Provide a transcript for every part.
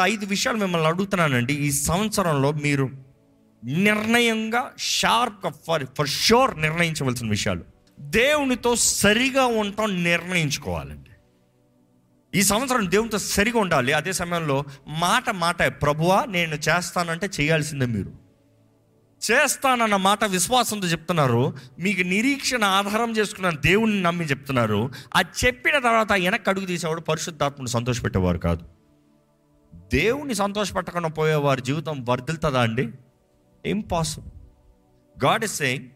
ఐదు విషయాలు మిమ్మల్ని అడుగుతున్నానండి. ఈ సంవత్సరంలో మీరు నిర్ణయంగా షార్ప్గా ఫర్ ఫర్ షూర్ నిర్ణయించవలసిన విషయాలు. దేవునితో సరిగా ఉండటం నిర్ణయించుకోవాలండి. ఈ సంవత్సరం దేవునితో సరిగా ఉండాలి. అదే సమయంలో మాట మాట ప్రభువా నేను చేస్తానంటే చేయాల్సిందే మీరు. చేస్తానన్న మాట విశ్వాసంతో చెప్తున్నారు. మీకు నిరీక్షణ ఆధారం చేసుకున్న దేవుణ్ణి నమ్మి చెప్తున్నారు. అది చెప్పిన తర్వాత వెనక్కి అడుగు తీసేవాడు పరిశుద్ధాత్మను సంతోషపెట్టేవారు కాదు. దేవుని సంతోషపెట్టకుండా పోయే వారి జీవితం వర్ధిల్తుందా అండి? Impossible God is saying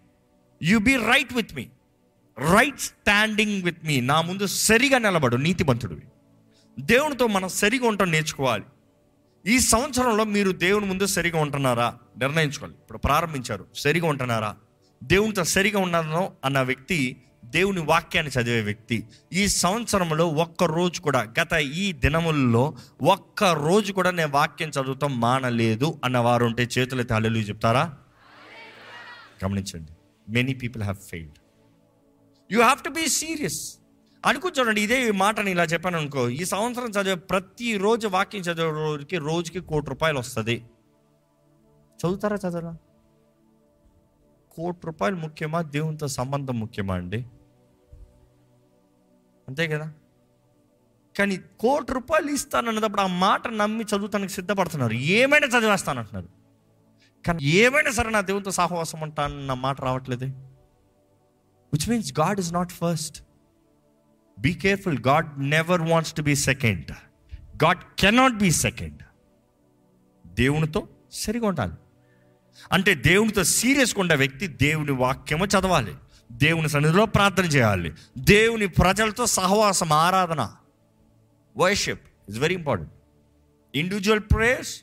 you be right with me right standing with me నా ముందు సరిగా నిలబడు నీతిమంతుడివి. దేవునితో మనం సరిగా ఉండటం నేర్చుకోవాలి. ఈ సంవత్సరంలో మీరు దేవుని ముందు సరిగా ఉంటున్నారా? నిర్ణయించుకోవాలి ఇప్పుడు ప్రారంభించారు. సరిగా ఉంటున్నారా? దేవునితో సరిగా ఉన్నానో అన్న వ్యక్తి దేవుని వాక్యాన్ని చదివే వ్యక్తి. ఈ సంవత్సరంలో ఒక్క రోజు కూడా గత ఈ దినముల్లో ఒక్క రోజు కూడా నేను వాక్యం చదువుతాం మానలేదు అన్న వారు ఉంటే చేతులు తాళలు చెప్తారా? గమనించండి. Many people have failed you have to be serious అనుకో చూడండి ఇదే మాటని ఇలా చెప్పాను అనుకో ఈ సంవత్సరం చదివే ప్రతిరోజు వాక్యం చదివే రోజుకి రోజుకి కోటి రూపాయలు వస్తుంది. చదువుతారా చదవరా? కోటి రూపాయలు ముఖ్యమా? దేవునితో సంబంధం ముఖ్యమా అండి? అంతే కదా? కానీ కోటి రూపాయలు ఇస్తానన్నప్పుడు ఆ మాట నమ్మి చదువుతానికి సిద్ధపడుతున్నారు. ఏమైనా చదివేస్తానంటున్నారు. కానీ ఏమైనా సరే నా దేవునితో సహవాసం నా మాట రావట్లేదే. Which means God is not first be careful God never wants to be second God cannot be second దేవునితో సరిగా ఉండాలి అంటే దేవునితో సీరియస్గా ఉండే వ్యక్తి దేవుని వాక్యము చదవాలి. దేవుని సన్నిధిలో ప్రార్థన చేయాలి. దేవుని ప్రజలతో సహవాసం ఆరాధన worship is very important individual prayers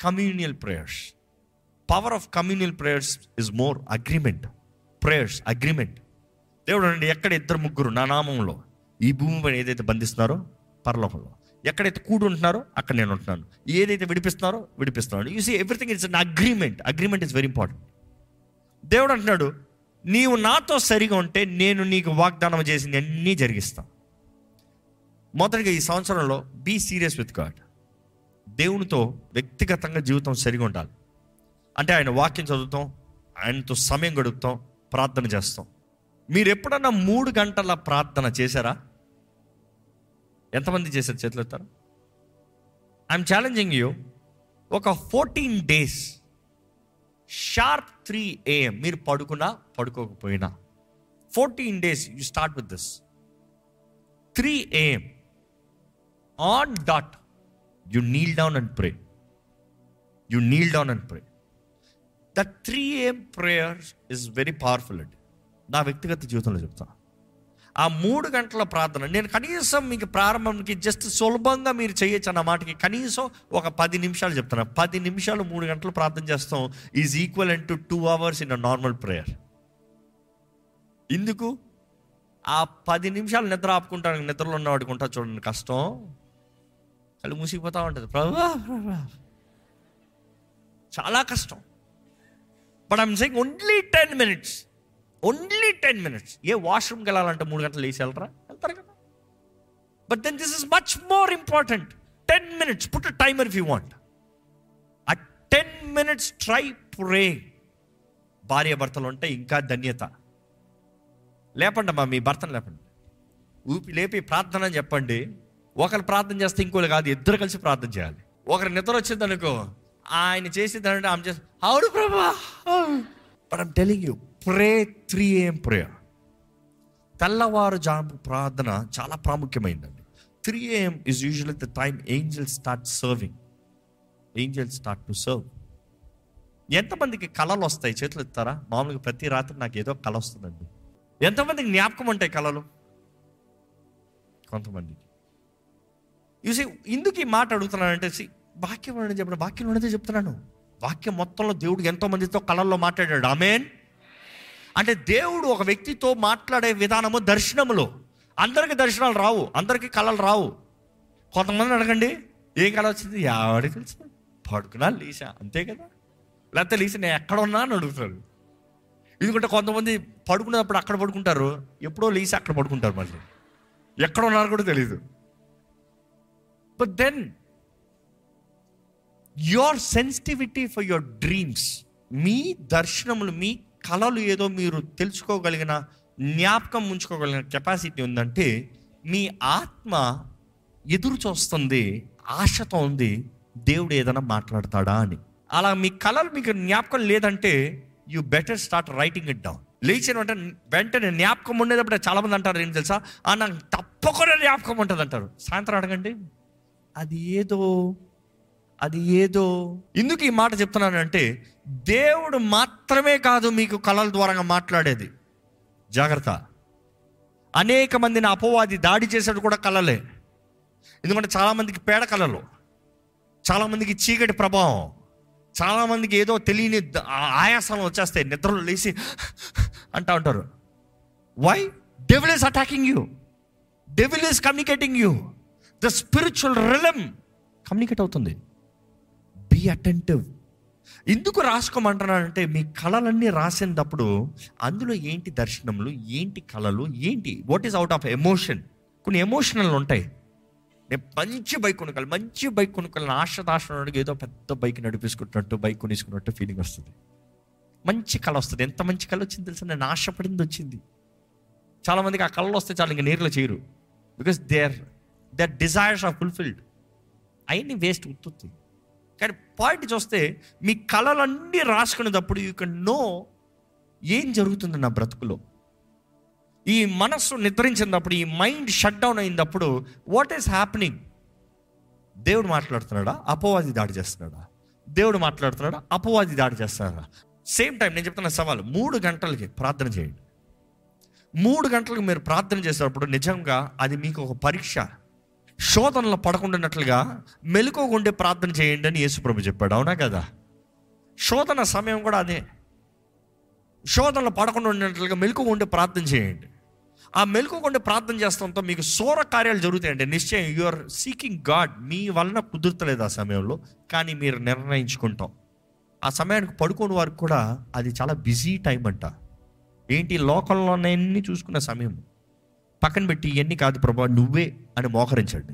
communal prayers power of communal prayers is more agreement prayers agreement దేవుడు అండి ఎక్కడ ఇద్దరు ముగ్గురు నా నామంలో ఈ భూమి పైన ఏదైతే బంధిస్తున్నారో పరలోకంలో. ఎక్కడైతే కూడి ఉంటున్నారో అక్కడ నేను ఉంటున్నాను. ఏదైతే విడిపిస్తున్నారో విడిపిస్తున్నాను. You see everything it's an agreement agreement is very important దేవుడు అంటున్నాడు నీవు నాతో సరిగా ఉంటే నేను నీకు వాగ్దానం చేసింది అన్నీ జరిగిస్తాను మొదటిగా ఈ సంవత్సరంలో బీ సీరియస్ విత్ గాడ్. దేవునితో వ్యక్తిగతంగా జీవితం సరిగా ఉండాలి. అంటే ఆయన వాక్యం చదువుతాం ఆయనతో సమయం గడుపుతాం ప్రార్థన చేస్తాం. మీరు ఎప్పుడన్నా మూడు గంటల ప్రార్థన చేశారా? ఎంతమంది చేశారు చేతులు ఎత్తారు ఐఎమ్ ఛాలెంజింగ్ యూ ఒక fourteen days sharp three AM మీరు పడుకున్నా పడుకోకపోయినా. Fourteen days you start with this three AM on dot you kneel down and pray you kneel down and pray the three AM prayer is very powerful అండి నా వ్యక్తిగత జీవితంలో చెప్తాను ఆ మూడు గంటల ప్రార్థన. నేను కనీసం మీకు ప్రారంభంకి జస్ట్ సులభంగా మీరు చేయొచ్చు అన్న మాటకి కనీసం ఒక పది నిమిషాలు చెప్తున్నా. పది నిమిషాలు మూడు గంటలు ప్రార్థన చేస్తాం is equal to two hours in a normal prayer ఎందుకు? ఆ పది నిమిషాలు నిద్ర ఆపుకుంటాను నిద్రలో ఉన్నవాడికి ఉంటా చూడండి కష్టం. కళ్ళు మూసిపోతూ ఉంటుంది. ప్రభా. చాలా కష్టం. But I'm saying only ten minutes only ten minutes ఏ వాష్రూమ్కి వెళ్ళాలంటే మూడు గంటలు వేసి వెళ్ళరా? వెళ్తారు కదా. But then this is much more important ten minutes put timer if you want ఆ టెన్ మినిట్స్ ట్రై ప్రే భార్య భర్తలు ఉంటే ఇంకా ధన్యత. లేపండి అమ్మా మీ భర్తను లేపండి. ఊపి లేపి ప్రార్థన అని చెప్పండి. ఒకరు ప్రార్థన చేస్తే ఇంకోళ్ళు కాదు ఇద్దరు కలిసి ప్రార్థన చేయాలి. ఒకరు నిద్ర వచ్చింది అనుకో ఆయన చేసేదంటే ఆమె చేసి అవును ప్రభా. But I'm telling you pray three AM prayer తెల్లవారుజాము ప్రార్థన చాలా ప్రాముఖ్యమైందండి. Three AM is usual the time angel start serving angel start to serve ఎంతమందికి కళలు వస్తాయి? చేతులు ఎత్తారా మామూలుగా ప్రతి రాత్రి నాకు ఏదో కళ వస్తుందండి. ఎంతమందికి జ్ఞాపకం ఉంటాయి కళలు? కొంతమందికి. చూసి ఇందుకు ఈ మాట అడుగుతున్నానంటే వాక్యం చెప్పిన వాక్యం ఉండదే చెప్తున్నాను. వాక్యం మొత్తంలో దేవుడు ఎంతో మందితో కళల్లో మాట్లాడాడు. ఆమెన్ అంటే దేవుడు ఒక వ్యక్తితో మాట్లాడే విధానము దర్శనములో. అందరికి దర్శనాలు రావు అందరికీ కళలు రావు. కొంతమంది అడగండి ఏం కళ వచ్చింది? ఎవరికి తెలుసు పడుకున్నా లీసా అంతే కదా? లేకపోతే లీసా నేను ఎక్కడ ఉన్నా అని అడుగుతారు. ఎందుకంటే కొంతమంది పడుకునేటప్పుడు అక్కడ పడుకుంటారు ఎప్పుడో లీసి అక్కడ పడుకుంటారు మళ్ళీ. ఎక్కడ ఉన్నారో కూడా తెలియదు but then your sensitivity for your dreams మీ దర్శనములు మీ కళలు ఏదో మీరు తెలుసుకోగలిగిన జ్ఞాపకం ఉంచుకోగలిగిన కెపాసిటీ ఉందంటే మీ ఆత్మ ఎదురు చూస్తుంది ఆశతో ఉంది దేవుడు ఏదైనా మాట్లాడతాడా అని. అలా మీ కళలు మీకు జ్ఞాపకం లేదంటే you better start writing it down లేచిన వెంటనే వెంటనే జ్ఞాపకం ఉండేటప్పుడు చాలా మంది అంటారు ఏం తెలుసా? "ఆ, నాకు తప్పకుండా జ్ఞాపకం ఉంటుంది అంటారు సాయంత్రం అడగండి. అది ఏదో అది ఏదో. ఎందుకు ఈ మాట చెప్తున్నానంటే దేవుడు మాత్రమే కాదు మీకు కళల ద్వారా మాట్లాడేది. జాగ్రత్త. అనేక మందిని అపవాది దాడి చేసేది కూడా కళలే ఎందుకంటే చాలామందికి పేడ కళలు చాలామందికి చీకటి ప్రభావం. చాలామందికి ఏదో తెలియని ద- ఆయాసం వచ్చేస్తాయి. నిద్రలో లేచి అంటా ఉంటారు. Why devil is attacking you devil is communicating you the spiritual realm communicate అవుతుంది. బీ అటెంటివ్ ఎందుకు రాసుకోమంటున్నానంటే మీ కళలన్నీ రాసినప్పుడు అందులో ఏంటి దర్శనములు ఏంటి కళలు ఏంటి what is out of emotion కొన్ని ఎమోషనల్ ఉంటాయి. నేను మంచి బైక్ కొనుక్కోవాలి మంచి బైక్ కొనుక్కోవాలని ఆశ దాశనానికి ఏదో పెద్ద బైక్ నడిపించుకుంటున్నట్టు బైక్ కొనేసుకున్నట్టు ఫీలింగ్ వస్తుంది. మంచి కళ వస్తుంది. ఎంత మంచి కళ వచ్చింది తెలుసా? నేను ఆశపడింది వచ్చింది. చాలామందికి ఆ కళలు వస్తే చాలా ఇంకా నీరులో చేయరు. Because they are they desires are fulfilled అవన్నీ వేస్ట్ ఉత్తుత్తి కానీ పాయింట్ చూస్తే మీ కళలన్నీ రాసుకునేటప్పుడు యూ కెన్ నో ఏం జరుగుతుంది నా బ్రతుకులో. ఈ మనస్సు నిద్రించినప్పుడు ఈ మైండ్ షట్ డౌన్ అయినప్పుడు వాట్ ఈస్ హ్యాపెనింగ్ దేవుడు మాట్లాడుతున్నాడా? అపవాది దాడి చేస్తున్నాడా? దేవుడు మాట్లాడుతున్నాడా? అపవాది దాడి చేస్తున్నాడా? సేమ్ టైం నేను చెప్తున్న సవాల్ మూడు గంటలకి ప్రార్థన చేయండి. మూడు గంటలకు మీరు ప్రార్థన చేసేటప్పుడు నిజంగా అది మీకు ఒక పరీక్ష. శోధనలు పడకుండానట్లుగా మెలుకోకుండే ప్రార్థన చేయండి అని యేసుప్రభు చెప్పాడు. అవునా కదా? శోధన సమయం కూడా అదే. శోధనలు పడకుండా ఉండేట్లుగా మెలుకోకుండే ప్రార్థన చేయండి. ఆ మెలుకోకుండా ప్రార్థన చేస్తంతో మీకు సోర కార్యాలు జరుగుతాయండి. నిశ్చయం యు ఆర్ సీకింగ్ గాడ్ మీ వలన కుదురుతలేదు ఆ సమయంలో కానీ మీరు నిర్ణయించుకుంటాం. ఆ సమయానికి పడుకోని వారికి కూడా అది చాలా బిజీ టైం అంట. ఏంటి? లోకంలోనే చూసుకునే సమయం. పక్కన పెట్టి ఇవన్నీ కాదు ప్రభా నువ్వే అని మోకరించండి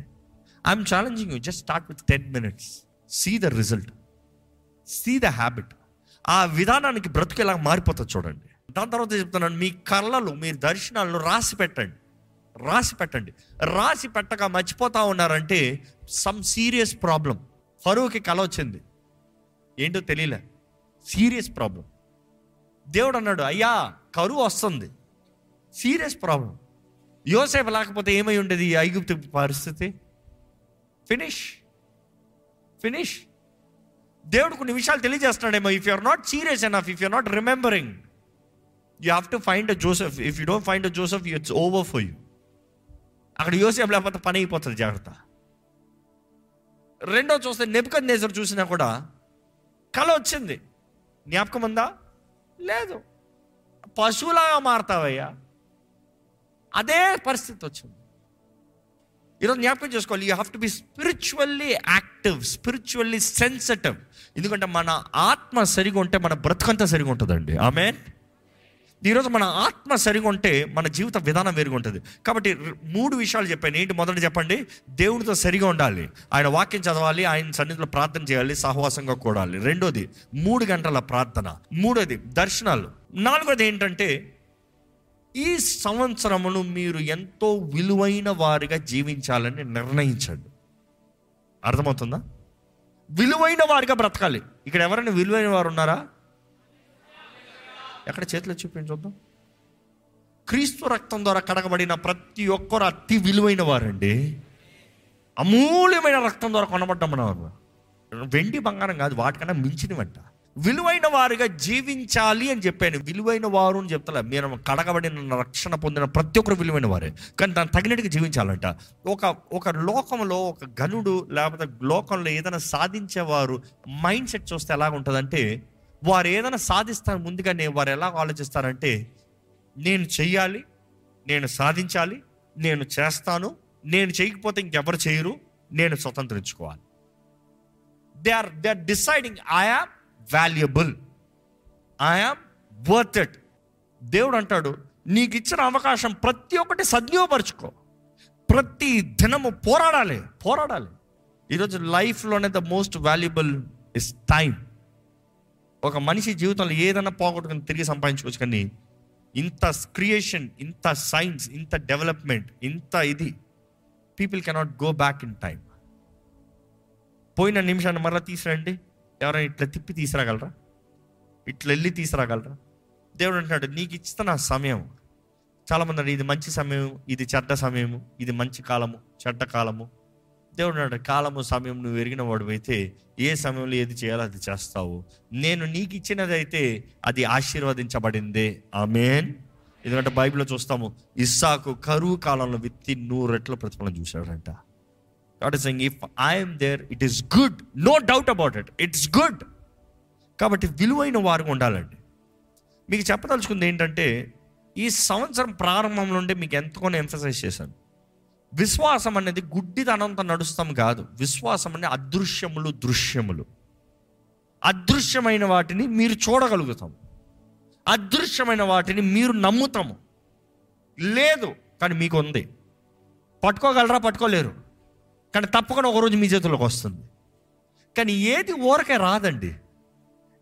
I'm challenging you just start with ten minutes see the result see the habit ఆ విధానానికి బ్రతుకు ఎలా మారిపోతుంది చూడండి. దాని తర్వాత చెప్తున్నాను? మీ కళ్ళలు మీ దర్శనాలను రాసి పెట్టండి. రాసి పెట్టండి. రాసి పెట్టక మర్చిపోతా ఉన్నారంటే సమ్ సీరియస్ ప్రాబ్లం ఫరూకి కళ వచ్చింది. ఏంటో తెలియలే. సీరియస్ ప్రాబ్లం దేవుడు అన్నాడు అయ్యా కరువు వస్తుంది. సీరియస్ ప్రాబ్లం యోసేపు లేకపోతే ఏమై ఉండేది ఈ ఐగుప్తు పరిస్థితి? ఫినిష్ ఫినిష్ దేవుడు కొన్ని విషయాలు తెలియజేస్తున్నాడేమో if you're not serious enough if you're not remembering you have to find a Joseph if you don't find a Joseph it's over for you అక్కడ యోసేపు లేకపోతే పని అయిపోతుంది జాగ్రత్త. రెండో చూస్తే నెప్పుకద్ నేజర్ చూసినా కూడా కళ వచ్చింది. జ్ఞాపకం ఉందా? లేదు. పశువులాగా మారతావయ్యా. అదే పరిస్థితి వచ్చింది. ఈరోజు జ్ఞాపకం చేసుకోవాలి. You have to be spiritually active spiritually sensitive ఎందుకంటే మన ఆత్మ సరిగా ఉంటే మన బ్రతుకంతా సరిగా ఉంటుందండి. ఆమె ఈరోజు మన ఆత్మ సరిగా ఉంటే మన జీవిత విధానం వేరుగా ఉంటుంది. కాబట్టి మూడు విషయాలు చెప్పాను. ఏంటి? మొదట చెప్పండి. దేవుడితో సరిగా ఉండాలి. ఆయన వాక్యం చదవాలి. ఆయన సన్నిధిలో ప్రార్థన చేయాలి. సహవాసంగా కూడాలి. రెండోది మూడు గంటల ప్రార్థన. మూడోది దర్శనాలు. నాలుగోది ఏంటంటే ఈ సంవత్సరమును మీరు ఎంతో విలువైన వారిగా జీవించాలని నిర్ణయించండి. అర్థమవుతుందా? విలువైన వారిగా బ్రతకాలి. ఇక్కడ ఎవరైనా విలువైన వారు ఉన్నారా? ఎక్కడ చేతిలో చూపించొద్దాం క్రీస్తు రక్తం ద్వారా కడగబడిన ప్రతి ఒక్కరు అతి విలువైన వారండి. అమూల్యమైన రక్తం ద్వారా కొనబడ్డమన్నారు వెండి బంగారం కాదు వాటికన్నా మించినవంట. విలువైన వారిగా జీవించాలి అని చెప్పాను. విలువైన వారు అని చెప్తలే. మీరు కడగబడిన రక్షణ పొందిన ప్రతి ఒక్కరు విలువైన వారే. కానీ దాన్ని తగినట్టుగా జీవించాలంట. ఒక ఒక లోకంలో ఒక గనుడు లేకపోతే లోకంలో ఏదైనా సాధించేవారు మైండ్ సెట్ చూస్తే ఎలా ఉంటుందంటే వారు ఏదైనా సాధిస్తారు ముందుగానే వారు ఎలా ఆలోచిస్తారంటే నేను చెయ్యాలి నేను సాధించాలి నేను చేస్తాను నేను చేయకపోతే ఇంకెవరు చేయరు నేను స్వతంత్రించుకోవాలి. They are they are deciding I'm valuable I'm worth it దేవుడు అంటాడు నీకు ఇచ్చిన అవకాశం ప్రతి ఒక్కటి సద్వియోపరచుకో ప్రతి దినము పోరాడాలి పోరాడాలి. ఈరోజు లైఫ్లోనే the most valuable is time ఒక మనిషి జీవితంలో ఏదైనా పోగొట్టుకుని తిరిగి సంపాదించుకోవచ్చు కానీ ఇంత క్రియేషన్ ఇంత సైన్స్ ఇంత డెవలప్మెంట్ ఇంత ఇది people cannot go back in time పోయిన నిమిషాన్ని మరలా తీసిరండి. ఎవరైనా ఇట్లా తిప్పి తీసుకురాగలరా ఇట్లా వెళ్ళి తీసుకురాగలరా దేవుడు అంటున్నాడు నీకు ఇస్తున్న సమయం. చాలామంది ఇది మంచి సమయం ఇది చెడ్డ సమయము ఇది మంచి కాలము చెడ్డ కాలము. దేవుడు అన్నాడు కాలము సమయం నువ్వు ఎరిగిన వాడు అయితే ఏ సమయంలో ఏది చేయాలో అది చేస్తావు. నేను నీకు ఇచ్చినదైతే అది ఆశీర్వదించబడిందే. ఆమెన్. ఎందుకంటే బైబిల్లో చూస్తాము ఇస్సాకు కరువు కాలంలో విత్తి నూరు రెట్ల ప్రతిఫలం చూశాడంట. God is if I'm there it is good no doubt about it it's good కాబట్టి విలువైన వారు ఉండాలండి. మీకు చెప్పదలుచుకుంది ఏంటంటే ఈ సంవత్సరం ప్రారంభం నుండి మీకు ఎంతగానో ఎంఫసైజ్ చేశాను. విశ్వాసం అనేది గుడ్డిదనంతో నడుస్తాం కాదు. విశ్వాసం అనేది అదృశ్యములు దృశ్యములు. అదృశ్యమైన వాటిని మీరు చూడగలుగుతాం. అదృశ్యమైన వాటిని మీరు నమ్ముతాము లేదు కానీ మీకు ఉంది. పట్టుకోగలరా? పట్టుకోలేరు. కానీ తప్పకుండా ఒకరోజు మీ చేతుల్లోకి వస్తుంది. కానీ ఏది ఊరకే రాదండి.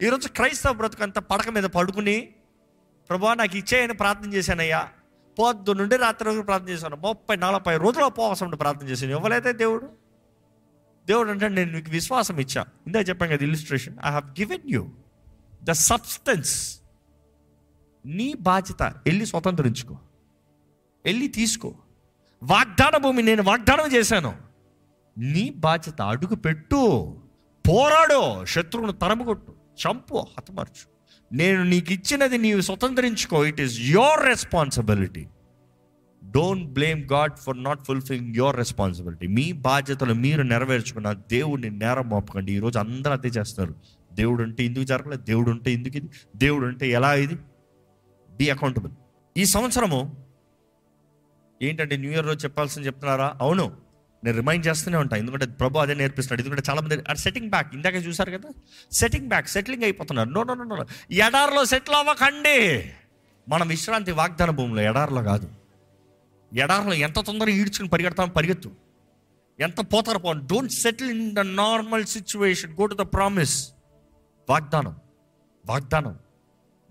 ఈరోజు క్రైస్తవ బ్రతుకంతా పడక మీద పడుకుని ప్రభా నాకు ఇచ్చేయని ప్రార్థన చేశానయ్యా. పొద్దు నుండి రాత్రి వరకు ప్రార్థన చేశాను. ముప్పై నలభై రోజుల ఉపవాసం ఉండి ప్రార్థన చేశాను. ఇవ్వలేదే దేవుడు? దేవుడు అంటే నేను మీకు విశ్వాసం ఇచ్చా. ఇందా చెప్పాను కదా illustration I have given you the substance నీ బాధ్యత వెళ్ళి స్వతంత్రించుకో. వెళ్ళి తీసుకో. వాగ్దాన భూమి నేను వాగ్దానం చేశాను. నీ బాధ్యత అడుగు పెట్టు. పోరాడు. శత్రువును తరమగొట్టు. చంపు హతమర్చు. నేను నీకు ఇచ్చినది నీవు స్వతంత్రించుకో. It is your responsibility don't blame God for not fulfilling your responsibility మీ బాధ్యతలు మీరు నెరవేర్చుకున్న దేవుడిని నేరం మోపకండి ఈరోజు అందరూ అదే చేస్తారు. దేవుడు అంటే ఎందుకు జరగలేదు దేవుడు అంటే ఎందుకు ఇది? దేవుడు అంటే ఎలా ఇది? బీ అకౌంటబుల్ ఈ సంవత్సరము ఏంటంటే న్యూ ఇయర్ రోజు చెప్పాల్సింది చెప్తున్నారా? అవును. నేను రిమైండ్ చేస్తూనే ఉంటాను ఎందుకంటే ప్రభు అదే నేర్పిస్తున్నాడు. ఎందుకంటే చాలా మంది సెట్టింగ్ బ్యాక్ ఇందాక చూసారు కదా? సెట్టింగ్ బ్యాక్ సెటిలింగ్ అయిపోతున్నారు. నో నో నో నో ఎడారిలో సెటిల్ అవ్వకండి. మనం విశ్రాంతి వాగ్దాన భూమిలో ఎడారిలో కాదు. ఎడారిలో ఎంత తొందరగా ఈడ్చుకుని పరిగెడతాం పరిగెత్తు. ఎంత పోతారు పో don't settle in the normal situation go to the promise వాగ్దానం. వాగ్దానం.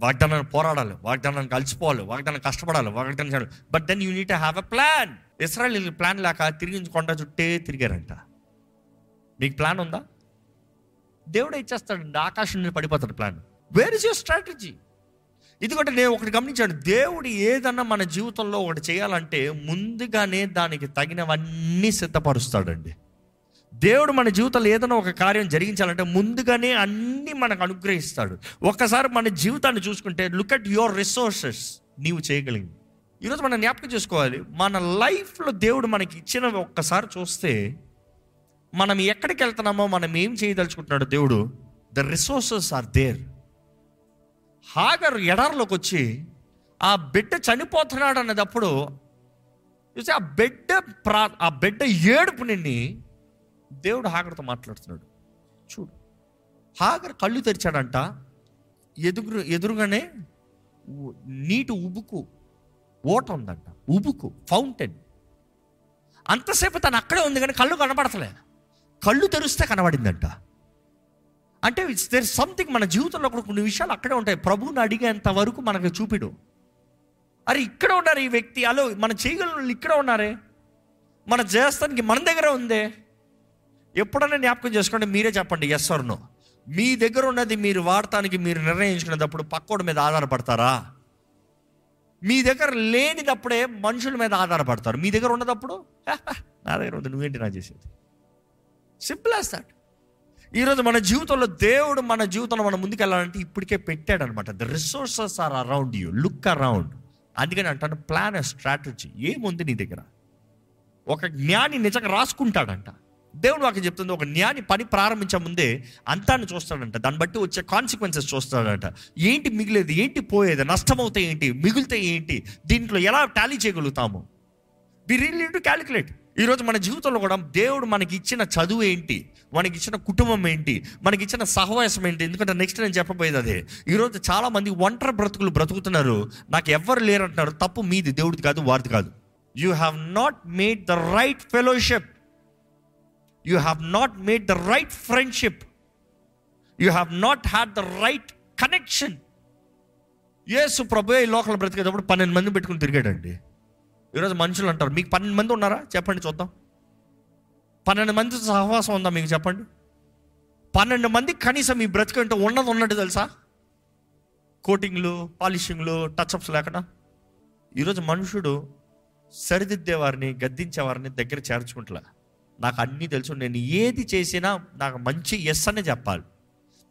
వాగ్దానాన్ని పోరాడాలి వాగ్దానాన్ని కలిసిపోవాలి వాగ్దానం కష్టపడాలి వాగ్దానం చేయాలి but then you need have a plan Israel plan లేక తిరిగి కొండ చుట్టే తిరిగారంట. మీకు ప్లాన్ ఉందా? దేవుడే ఇచ్చేస్తాడండి ఆకాశం నుండి పడిపోతాడు plan where is your strategy ఎందుకంటే నేను ఒకటి గమనించాను. దేవుడు ఏదన్నా మన జీవితంలో ఒకటి చేయాలంటే ముందుగానే దానికి తగినవన్నీ సిద్ధపరుస్తాడండి. దేవుడు మన జీవితంలో ఏదైనా ఒక కార్యం జరిగించాలంటే ముందుగానే అన్నీ మనకు అనుగ్రహిస్తాడు. ఒక్కసారి మన జీవితాన్ని చూసుకుంటే లుక్ అట్ యువర్ రిసోర్సెస్ నీవు చేయగలిగింది. ఈరోజు మనం జ్ఞాపకం చేసుకోవాలి మన లైఫ్లో దేవుడు మనకి ఇచ్చిన ఒక్కసారి చూస్తే మనం ఎక్కడికి వెళ్తున్నామో మనం ఏం చేయదలుచుకుంటున్నాడు దేవుడు the resources are there Hagar ఎడార్లోకి వచ్చి ఆ బిడ్డ చనిపోతున్నాడు అన్నదప్పుడు చూసి ఆ బిడ్డ ప్రా ఆ బిడ్డ ఏడుపు నిండి దేవుడు హాగర్తో మాట్లాడుతున్నాడు. చూడు హాగర్ కళ్ళు తెరిచాడంట ఎదురు ఎదురుగానే నీటి ఉబుకు ఓట ఉందంట ఉబుకు ఫౌంటైన్. అంతసేపు తను అక్కడే ఉంది కానీ కళ్ళు కనబడతలే. కళ్ళు తెరిస్తే కనబడిందంట. అంటే ఇట్స్ దేర్ సంథింగ్ మన జీవితంలో కూడా కొన్ని విషయాలు అక్కడే ఉంటాయి. ప్రభువుని అడిగేంత వరకు మనకు చూపిడు. అరే ఇక్కడ ఉన్నారు ఈ వ్యక్తి. అలో మన చేయగల ఇక్కడ ఉన్నారే. మన చేస్తానికి మన దగ్గర ఉందే. ఎప్పుడైనా జ్ఞాపకం చేసుకోండి మీరే చెప్పండి ఎస్ నో మీ దగ్గర ఉన్నది మీరు వాడటానికి మీరు నిర్ణయించుకునేటప్పుడు పక్కోడి మీద ఆధారపడతారా? మీ దగ్గర లేనిదప్పుడే మనుషుల మీద ఆధారపడతారు. మీ దగ్గర ఉన్నదప్పుడు నా దగ్గర ఉంది నువ్వేంటి నా చేసేది? సింపుల్ యాజ్ దట్ ఈరోజు మన జీవితంలో దేవుడు మన జీవితంలో మనం ముందుకెళ్ళాలంటే ఇప్పటికే పెట్టాడు అనమాట the resources are around you look around అందుకని అంటాను ప్లాన్ స్ట్రాటజీ ఏముంది నీ దగ్గర? ఒక జ్ఞాని నిజంగా రాసుకుంటాడంట. దేవుడు వాకి చెప్తుంది ఒక జ్ఞాని పని ప్రారంభించే ముందే అంతాన్ని చూస్తాడంట. దాన్ని బట్టి వచ్చే కాన్సిక్వెన్సెస్ చూస్తాడంట. ఏంటి మిగిలేదు? ఏంటి పోయేది? నష్టమవుతాయి ఏంటి? మిగిలితే ఏంటి? దీంట్లో ఎలా టాలీ చేయగలుగుతాము? వి రియల్లీ టు క్యాలిక్యులేట్ ఈరోజు మన జీవితంలో కూడా దేవుడు మనకి ఇచ్చిన చదువు ఏంటి? మనకి ఇచ్చిన కుటుంబం ఏంటి? మనకి ఇచ్చిన సహవాసం ఏంటి? ఎందుకంటే నెక్స్ట్ నేను చెప్పబోయేది అదే. ఈరోజు చాలామంది ఒంటరి బ్రతుకులు బ్రతుకుతున్నారు. నాకు ఎవ్వరు లేరంటున్నారు. తప్పు మీది దేవుడిది కాదు వారిది కాదు. You have not made the right fellowship you have not made the right friendship you have not had the right connection Yesu ప్రభు ఈ లోకల్ బ్రతికేటప్పుడు పన్నెండు మంది పెట్టుకుని తిరిగాడండి. ఈరోజు మనుషులు అంటారు మీకు పన్నెండు మంది ఉన్నారా? చెప్పండి చూద్దాం. పన్నెండు మంది సహవాసం ఉందా మీకు చెప్పండి? పన్నెండు మంది కనీసం మీ బ్రతికంటే ఉన్నది ఉన్నట్టు తెలుసా? కోటింగ్లు పాలిషింగ్లు టచ్అప్స్ లేకుండా. ఈరోజు మనుషుడు సరిదిద్దే వారిని గద్దించే వారిని దగ్గర చేర్చుకుంటా నాకు అన్నీ తెలుసు. నేను ఏది చేసినా నాకు మంచి ఎస్ అనే చెప్పాలి.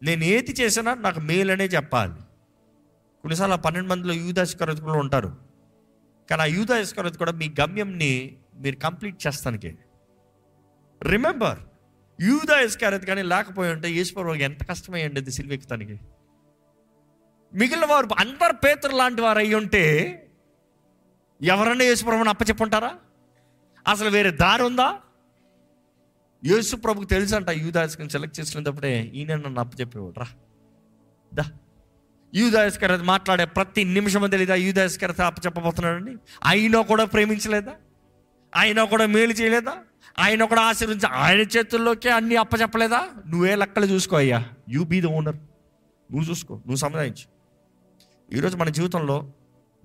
నేను ఏది చేసినా నాకు మేలనే చెప్పాలి. కొన్నిసార్లు ఆ పన్నెండు మందిలో యూదాస్కరత కూడా ఉంటారు. కానీ ఆ యూదాస్కరత కూడా మీ గమ్యంని మీరు కంప్లీట్ చేస్తానికి. రిమెంబర్ యూదా ఇస్కారత్ కానీ లేకపోయి ఉంటే ఈశ్వరు ఎంత కష్టమయ్యండి ఉండేది సిల్వెక్కుతానికి మిగిలిన వారు అందరు పేతురు లాంటి వారు అయ్యి ఉంటే ఎవరన్నా యేసుప్రభుని అప్పచెప్పుంటారా? అసలు వేరే దారి ఉందా? యేసు ప్రభుకు తెలుసు అంట యూదాస్కని సెలెక్ట్ చేసినప్పుడే ఈయన నన్ను అప్పచెప్పేవాడు రా దా. యూదాస్కర మాట్లాడే ప్రతి నిమిషం తెలియదా యూదాస్కర అప్పచెప్పబోతున్నాడని అయినా కూడా ప్రేమించలేదా? ఆయన కూడా మేలు చేయలేదా? ఆయన కూడా ఆశీర్వించి ఆయన చేతుల్లోకే అన్ని అప్పచెప్పలేదా? నువ్వే లెక్కలు చూసుకో అయ్యా. You be the owner. నువ్వు చూసుకో. నువ్వు సంపాదించు ఈరోజు మన జీవితంలో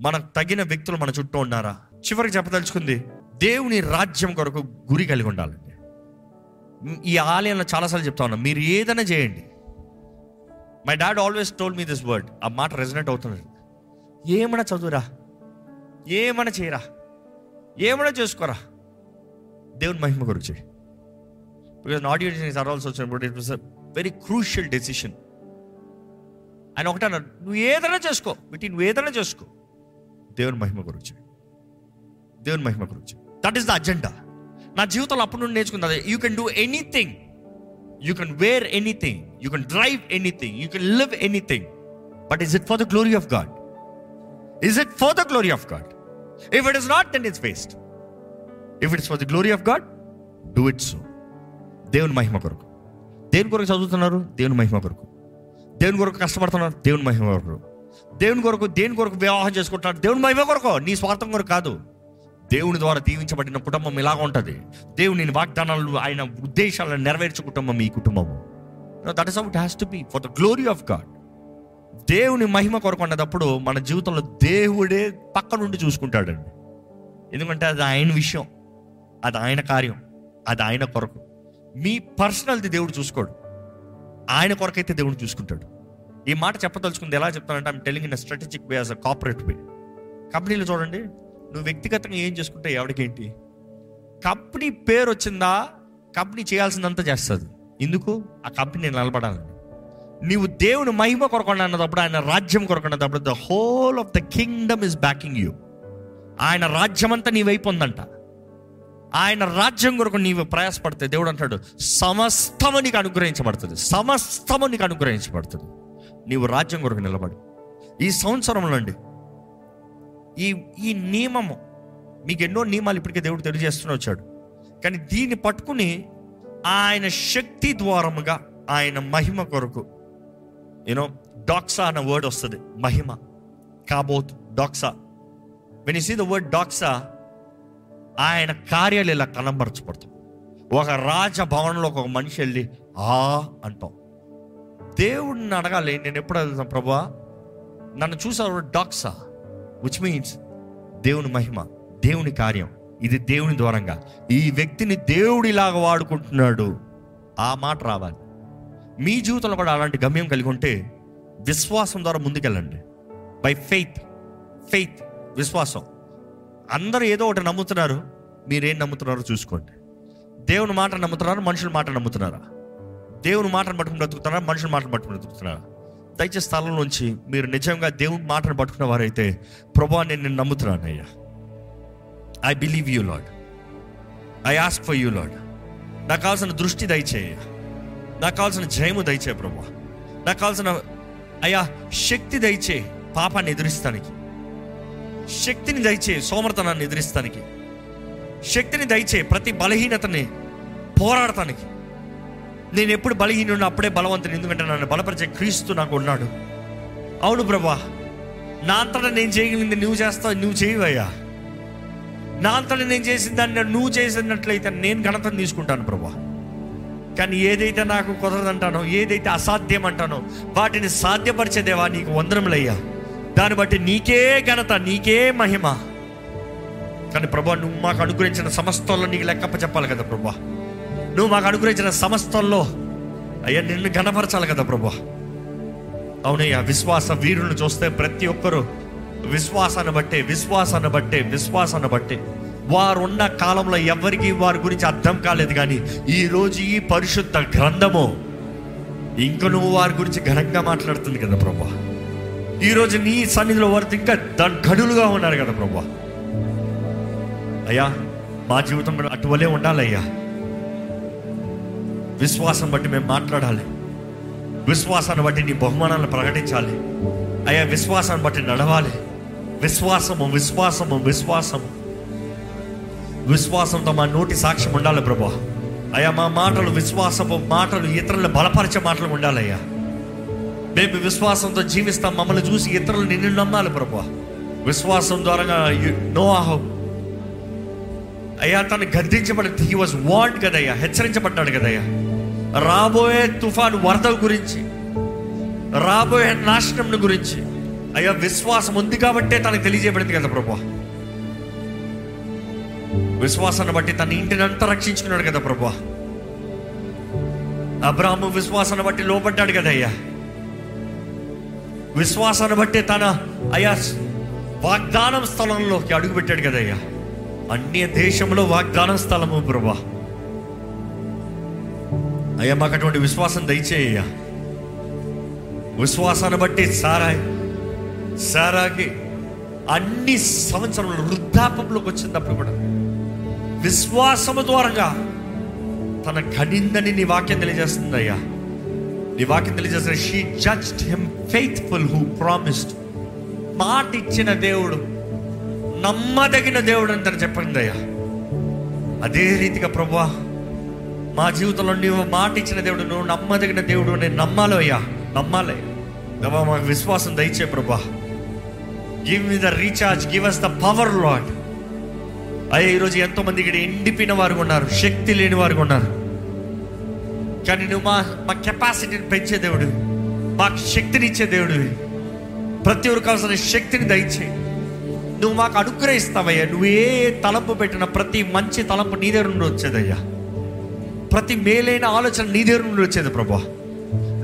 మనకు తగిన వ్యక్తులు మన చుట్టూ ఉన్నారా? చివరికి చెప్పదలుచుకుంది దేవుని రాజ్యం కొరకు గురి కలిగి ఉండాలి. ఈ ఆలయంలో చాలాసార్లు చెప్తా ఉన్నా మీరు ఏదైనా చేయండి. My dad always told me this word ఆ మాట రెజనెంట్ అవుతున్నది ఏమైనా చదువురా ఏమైనా చేయరా ఏమైనా చేసుకోరా. దేవుని మహిమ గురించి because not use are also వచ్చినప్పుడు it was a very crucial decision ఆయన ఒకటే అన్నారు నువ్వు ఏదైనా చేసుకో బిట్టి నువ్వు ఏదైనా చేసుకో. దేవుని మహిమ గురించి దేవుని మహిమ గురించి దట్ ఈస్ ద అజెండా నా జీవితంలో అప్పటి నుండి నేర్చుకుంది అదే. You can do anything you can wear anything you can drive anything you can live anything but is it for the glory of God is it for the glory of God if it is not then it's waste if it's for the glory of God do it so దేవుని మహిమ కొరకు. దేవుని కొరకు చదువుతున్నారు? దేవుని మహిమ కొరకు. దేవుని కొరకు కష్టపడుతున్నారు? దేవుని మహిమ కొరకు. దేవుని కొరకు దేని కొరకు వివాహం చేసుకుంటున్నారు? దేవుని మహిమ కొరకు. నీ స్వార్థం కొరకు కాదు. దేవుని ద్వారా దీవించబడిన కుటుంబం ఇలాగ ఉంటుంది. దేవుని వాగ్దానాలు ఆయన ఉద్దేశాలను నెరవేర్చే కుటుంబం ఈ కుటుంబము. That is out has to be for the glory of God దేవుని మహిమ కొరకు అన్నదప్పుడు మన జీవితంలో దేవుడే పక్క నుండి చూసుకుంటాడండి. ఎందుకంటే అది ఆయన విషయం అది ఆయన కార్యం అది ఆయన కొరకు. మీ పర్సనల్ది దేవుడు చూసుకోడు. ఆయన కొరకైతే దేవుడు చూసుకుంటాడు. ఈ మాట చెప్పదలుచుకుంది ఎలా చెప్తానంటే I'm telling in strategic way as a corporate way కంపెనీలు చూడండి నువ్వు వ్యక్తిగతంగా ఏం చేసుకుంటే ఎవరికేంటి కంపెనీ పేరు వచ్చిందా? కంపెనీ చేయాల్సిందంతా చేస్తుంది. ఎందుకు? ఆ కంపెనీ నిలబడాలని నీవు దేవుని మహిమ కొరకుండా అన్నదప్పుడు ఆయన రాజ్యం కొరకున్నప్పుడు the whole of the kingdom is backing you ఆయన రాజ్యం అంతా నీ వైపు ఉందంట. ఆయన రాజ్యం కొరకు నీవు ప్రయాసపడితే దేవుడు అంటాడు సమస్తము నీకు అనుగ్రహించబడుతుంది. సమస్తము నీకు అనుగ్రహించబడుతుంది. నీవు రాజ్యం కొరకు నిలబడు. ఈ సంవత్సరంలో అండి ఈ ఈ నియమము. మీకు ఎన్నో నియమాలు ఇప్పటికే దేవుడు తెలియజేస్తూనే వచ్చాడు. కానీ దీన్ని పట్టుకుని ఆయన శక్తి ద్వారముగా ఆయన మహిమ కొరకు యూనో డాక్సా అన్న వర్డ్ వస్తుంది. మహిమ. కాబోత్ డాక్సా వెన్ సీ ద వర్డ్ డాక్సా ఆయన కార్యాలు ఇలా కనబరచబడతాం ఒక రాజభవనంలో ఒక మనిషి వెళ్ళి ఆ అంటాం. దేవుడిని అడగాలి నేను ఎప్పుడు వెళ్తాను ప్రభా? నన్ను చూసారు డాక్సా విచ్ మీన్స్ దేవుని మహిమ దేవుని కార్యం. ఇది దేవుని దూరంగా ఈ వ్యక్తిని దేవుడిలాగా వాడుకుంటున్నాడు. ఆ మాట రావాలి. మీ జీవితంలో కూడా అలాంటి గమ్యం కలిగి ఉంటే విశ్వాసం ద్వారా ముందుకెళ్ళండి. బై ఫెయిత్ ఫెయిత్ విశ్వాసం. అందరూ ఏదో ఒకటి నమ్ముతున్నారు. మీరేం నమ్ముతున్నారో చూసుకోండి. దేవుని మాట నమ్ముతున్నారు? మనుషుల మాట నమ్ముతున్నారా? దేవుని మాటను పట్టుకుని బ్రతుకుతున్నారా? మనుషుల మాటను పట్టుకుని బ్రతుకుతున్నారా? దయచే స్థలం నుంచి మీరు నిజంగా దేవుని మాటను పట్టుకున్న వారైతే ప్రభా నేను నిన్ను నమ్ముతున్నానయ్యా. I believe you Lord I ask for you Lord నాకు కావాల్సిన దృష్టి దయచేయ నాకు కావాల్సిన జయము దయచే ప్రభా. నాకు కావాల్సిన అయ్యా శక్తి దయచే పాపాన్ని ఎదురిస్తానికి. శక్తిని దయచే సోమర్తనాన్ని ఎదురిస్తానికి. శక్తిని దయచే ప్రతి బలహీనతని పోరాడటానికి నేను ఎప్పుడు బలహీనుడు అప్పుడే బలవంతుని ఎందుకంటే నన్ను బలపరిచే క్రీస్తు నాకు ఉన్నాడు. అవును ప్రభా నా అంతటా నేను చేయగలిగింది నువ్వు చేస్తావు నువ్వు చేయవయ్యా. నా అంతటా నేను చేసిన దాన్ని నువ్వు చేసినట్లయితే నేను ఘనతను తీసుకుంటాను ప్రభా. కానీ ఏదైతే నాకు కుదరదంటానో ఏదైతే అసాధ్యం అంటానో వాటిని సాధ్యపరిచేదేవా నీకు వందరములయ్యా దాన్ని బట్టి నీకే ఘనత నీకే మహిమ. కానీ ప్రభా నువ్వు మాకు అనుగ్రహించిన సమస్తంలో నీకు లెక్కప్ప చెప్పాలి కదా ప్రభా. నువ్వు మాకు అనుగ్రహించిన సమస్తంలో అయ్యా నిన్ను ఘనపరచాలి కదా ప్రభా. అవునయ్యా విశ్వాస వీరులను చూస్తే ప్రతి ఒక్కరూ విశ్వాసాన్ని బట్టే విశ్వాసాన్ని బట్టే విశ్వాసాన్ని బట్టే. వారున్న కాలంలో ఎవరికి వారి గురించి అర్థం కాలేదు కానీ ఈ రోజు ఈ పరిశుద్ధ గ్రంథము ఇంక నువ్వు వారి గురించి ఘనంగా మాట్లాడుతుంది కదా ప్రభా. ఈరోజు నీ సన్నిధిలో వారు ఇంకా గడులుగా ఉన్నారు కదా ప్రభా. అయ్యా మా జీవితం అటువలే ఉండాలయ్యా. విశ్వాసం బట్టి మేము మాట్లాడాలి. విశ్వాసాన్ని బట్టి నీ బహుమానాలను ప్రకటించాలి. అయ్యా విశ్వాసాన్ని బట్టి నడవాలి. విశ్వాసము విశ్వాసము విశ్వాసము. విశ్వాసంతో మా నోటి సాక్ష్యం ఉండాలి ప్రభా. అయ్యా మా మాటలు విశ్వాసపు మాటలు ఇతరులను బలపరిచే మాటలు ఉండాలయ్యా. మేము విశ్వాసంతో జీవిస్తాం మమ్మల్ని చూసి ఇతరులు నిన్ను నమ్మాలి ప్రభా. విశ్వాసం ద్వారా నోఆహు అయ్యా తను గద్దించబడి హీ వాజ్ వాంట్ కదయ్యా హెచ్చరించబడ్డాడు కదయ్యా. రాబోయే తుఫాను వరదల గురించి రాబోయే నాశనం గురించి. అయ్యా విశ్వాసం ఉంది కాబట్టే తనకు తెలియజేయబడింది కదా ప్రభా. విశ్వాసాన్ని బట్టి తన ఇంటిని అంతా రక్షించుకున్నాడు కదా ప్రభా. అబ్రాహ్ము విశ్వాసాన్ని బట్టి లోపడ్డాడు కదయ్యా విశ్వాసాన్ని బట్టి తన అయ్యా వాగ్దానం స్థలంలోకి అడుగుపెట్టాడు కదయ్యా అన్య దేశంలో వాగ్దానం స్థలము ప్రభా. అయ్యా మాకు అటువంటి విశ్వాసం దయచేయ్యా విశ్వాసాన్ని బట్టి సారాయ్ సారాకి అన్ని సంవత్సరంలో వృద్ధాపంలోకి వచ్చినప్పుడు కూడా విశ్వాసము ద్వారంగా తన కనిందని నీ వాక్యం తెలియజేస్తుంది అయ్యా నీ వాక్యం తెలియజేస్తుంది she judged him faithful who promised మాట ఇచ్చిన దేవుడు నమ్మదగిన దేవుడు అని చెప్పింది అయ్యా. అదే రీతిగా ప్రభా మా జీవితంలో నువ్వు మాట ఇచ్చిన దేవుడు నువ్వు నమ్మదగిన దేవుడు నేను నమ్మాలి అయ్యా. నమ్మాలి. దేవా మాకు విశ్వాసం దయచే ప్రభా. Give me the recharge give us the power Lord అయ్యా ఈరోజు ఎంతో మంది ఇక్కడ ఎండిపోయిన వారు ఉన్నారు శక్తి లేని వారు ఉన్నారు. కానీ నువ్వు మా మా కెపాసిటీని పెంచే దేవుడు. మాకు శక్తిని ఇచ్చే దేవుడు. ప్రతి ఒక్కరికి కావాల్సిన శక్తిని దయచేయి. నువ్వు మాకు అనుగ్రహిస్తావయ్యా. నువ్వు ఏ తలంపు పెట్టిన ప్రతి మంచి తలంపు నీ దగ్గర నుండి వచ్చేదయ్యా. ప్రతి మేలైన ఆలోచన నీ దగ్గర నుండి వచ్చేది ప్రభా.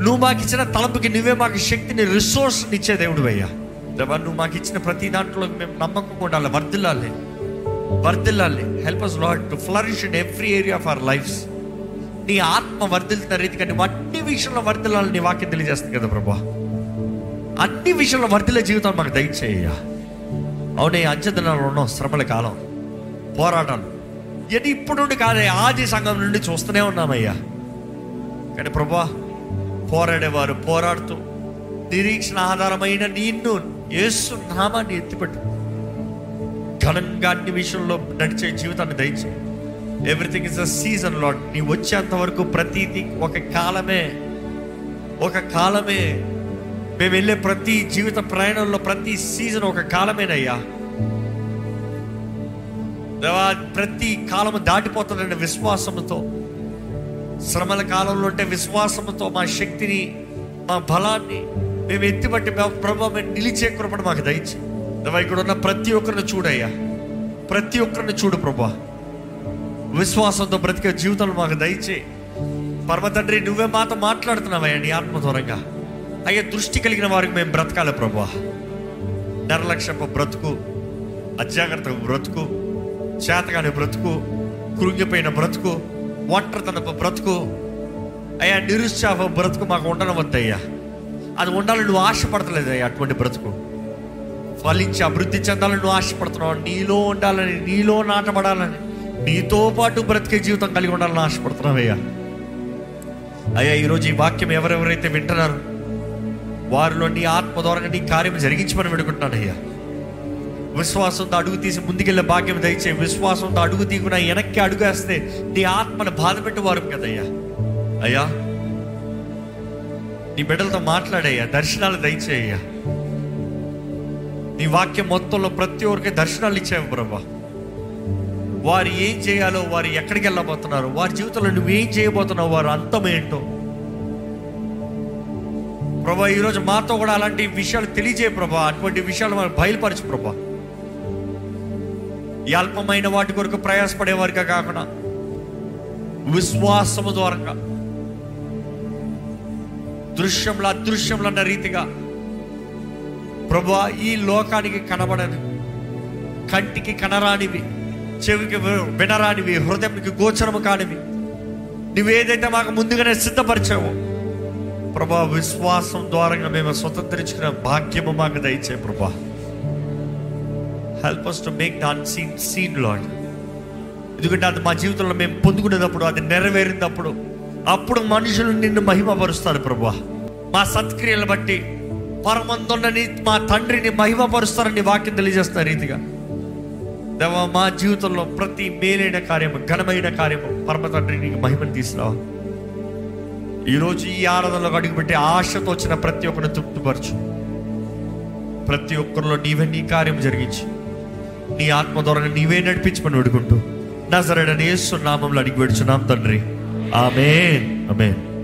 నువ్వు మాకు ఇచ్చిన తలంపుకి నువ్వే మాకు శక్తిని రిసోర్స్ని ఇచ్చే దేవుడు అయ్యా. ప్రభా నువ్వు మాకు ఇచ్చిన ప్రతి దాంట్లో మేము నమ్మకం ఉండాలి వర్దిల్లాలి వర్దిల్లాలి help us Lord to flourish in every area of our lifes నీ ఆత్మ వర్ధిల్తున్న రీతిగా నువ్వు అన్ని విషయంలో వర్ధిల్లాలి నీ వాక్యం తెలియజేస్తుంది కదా ప్రభా. అన్ని విషయంలో వర్ధిల్లే జీవితం మాకు దయచేయ అవునే అంచెదినాలు ఉన్నాం శ్రమల కాలం పోరాటాలు. ఇది ఇప్పుడు నుండి కాదే ఆది సంఘం నుండి చూస్తూనే ఉన్నామయ్యా. కానీ ప్రభా పోరాడేవారు పోరాడుతూ నిరీక్షణ ఆధారమైన నిన్ను యేసు నామాన్ని ఎత్తిపెట్టు. ఘనంగా అన్ని విషయంలో నడిచే జీవితాన్ని దయచేయి. Everything is a season Lord నీ వచ్చేంత వరకు ప్రతిదీ ఒక కాలమే ఒక కాలమే. మేము వెళ్ళే ప్రతి జీవిత ప్రయాణంలో ప్రతి సీజన్ ఒక కాలమేనయ్యా. ప్రతి కాలము దాటిపోతుందండి విశ్వాసముతో. శ్రమల కాలంలో ఉంటే విశ్వాసముతో మా శక్తిని మా బలాన్ని మేము ఎత్తిపట్టి ప్రభావ మేము నిలిచే కృపణ మాకు దయచి దేవా, ఇక్కడ ఉన్న ప్రతి ఒక్కరిని చూడయ్యా. ప్రతి ఒక్కరిని చూడు ప్రభా. విశ్వాసంతో బ్రతికే జీవితంలో మాకు దయచే పరమ తండ్రి నువ్వే మాతో మాట్లాడుతున్నావయ్యా నీ ఆత్మ దూరంగా అయ్యా దృష్టి కలిగిన వారికి మేము బ్రతకాలి ప్రభా. నిర్లక్ష్యపు బ్రతుకు అజాగ్రత్త బ్రతుకు చేతగాని బ్రతుకు కృంగిపోయిన బ్రతుకు ఒంటరితనపు బ్రతుకు అయ్యా నిరుత్సాహ బ్రతుకు మాకు ఉండడం వద్దయ్యా అది ఉండాలని నువ్వు ఆశపడతలేదు అయ్యా అటువంటి బ్రతుకు. ఫలించి అభివృద్ధి చెందాలని నువ్వు ఆశపడుతున్నావు. నీలో ఉండాలని నీలో నాటబడాలని నీతో పాటు బ్రతికే జీవితం కలిగి ఉండాలని ఆశపడుతున్నావయ్యా. అయ్యా ఈరోజు ఈ వాక్యం ఎవరెవరైతే వింటున్నారు వారిలో నీ ఆత్మ ద్వారా నీ కార్యం జరిగించమని వేడుకుంటున్నానయ్యా. విశ్వాసంతో అడుగు తీసి ముందుకెళ్ళే భాగ్యం దయచే విశ్వాసంతో అడుగు తీకున్న వెనక్కి అడుగేస్తే నీ ఆత్మను బాధ పెట్టేవారు కదయ్యా. అయ్యా నీ బిడ్డలతో మాట్లాడయ్యా దర్శనాలు దయచేయ్యా. నీ వాక్యం మొత్తంలో ప్రతి ఒక్కరికి దర్శనాలు ఇచ్చావు ప్రభా. వారు ఏం చేయాలో వారు ఎక్కడికి వెళ్ళబోతున్నారు వారి జీవితంలో నువ్వు ఏం చేయబోతున్నావు వారు అంతం ఏంటో. ప్రభా ఈరోజు మాతో కూడా అలాంటి విషయాలు తెలియజేయ ప్రభా అటువంటి విషయాలు మనం బయలుపరచు ప్రభా. ఈ అల్పమైన వాటి కొరకు ప్రయాసపడేవారిగా కాకుండా విశ్వాసము ద్వారంగా దృశ్యంలో అదృశ్యంలో అన్న రీతిగా ప్రభా ఈ లోకానికి కనబడని కంటికి కనరానివి చెవికి వినరానివి హృదయంకి గోచరము కానివి నువ్వేదైతే మాకు ముందుగానే సిద్ధపరిచావో ప్రభా విశ్వాసం ద్వారా మేము స్వతంత్రించుకున్న భాగ్యము మాకు దయచే ప్రభా. Help us to make the unseen seen Lord ఎందుకంటే అది మా జీవితంలో మేము పొందుకునేటప్పుడు అది నెరవేరినప్పుడు అప్పుడు మనుషులు నిన్ను మహిమపరుస్తారు ప్రభా మా సత్క్రియలు బట్టి పరమందుండని మా తండ్రిని మహిమపరుస్తారని వాక్యం తెలియజేస్తున్న రీతిగా. దేవా మా జీవితంలో ప్రతి మేలైన కార్యము ఘనమైన కార్యము పరమ తండ్రి నీకు మహిమను తీసుకురావా ఈరోజు ఈ ఆరాధనలో అడుగుపెట్టి ఆశతో వచ్చిన ప్రతి ఒక్కరిని తృప్తిపరచు. ప్రతి ఒక్కరిలో నీవే నీ కార్యం జరిగించి. నీ ఆత్మ ద్వారా నీవే నడిపించమని వేడుకుంటూ నా సరైన నామంలో అడిగి పెడుచున్నాం తండ్రి. ఆమెన్. ఆమెన్.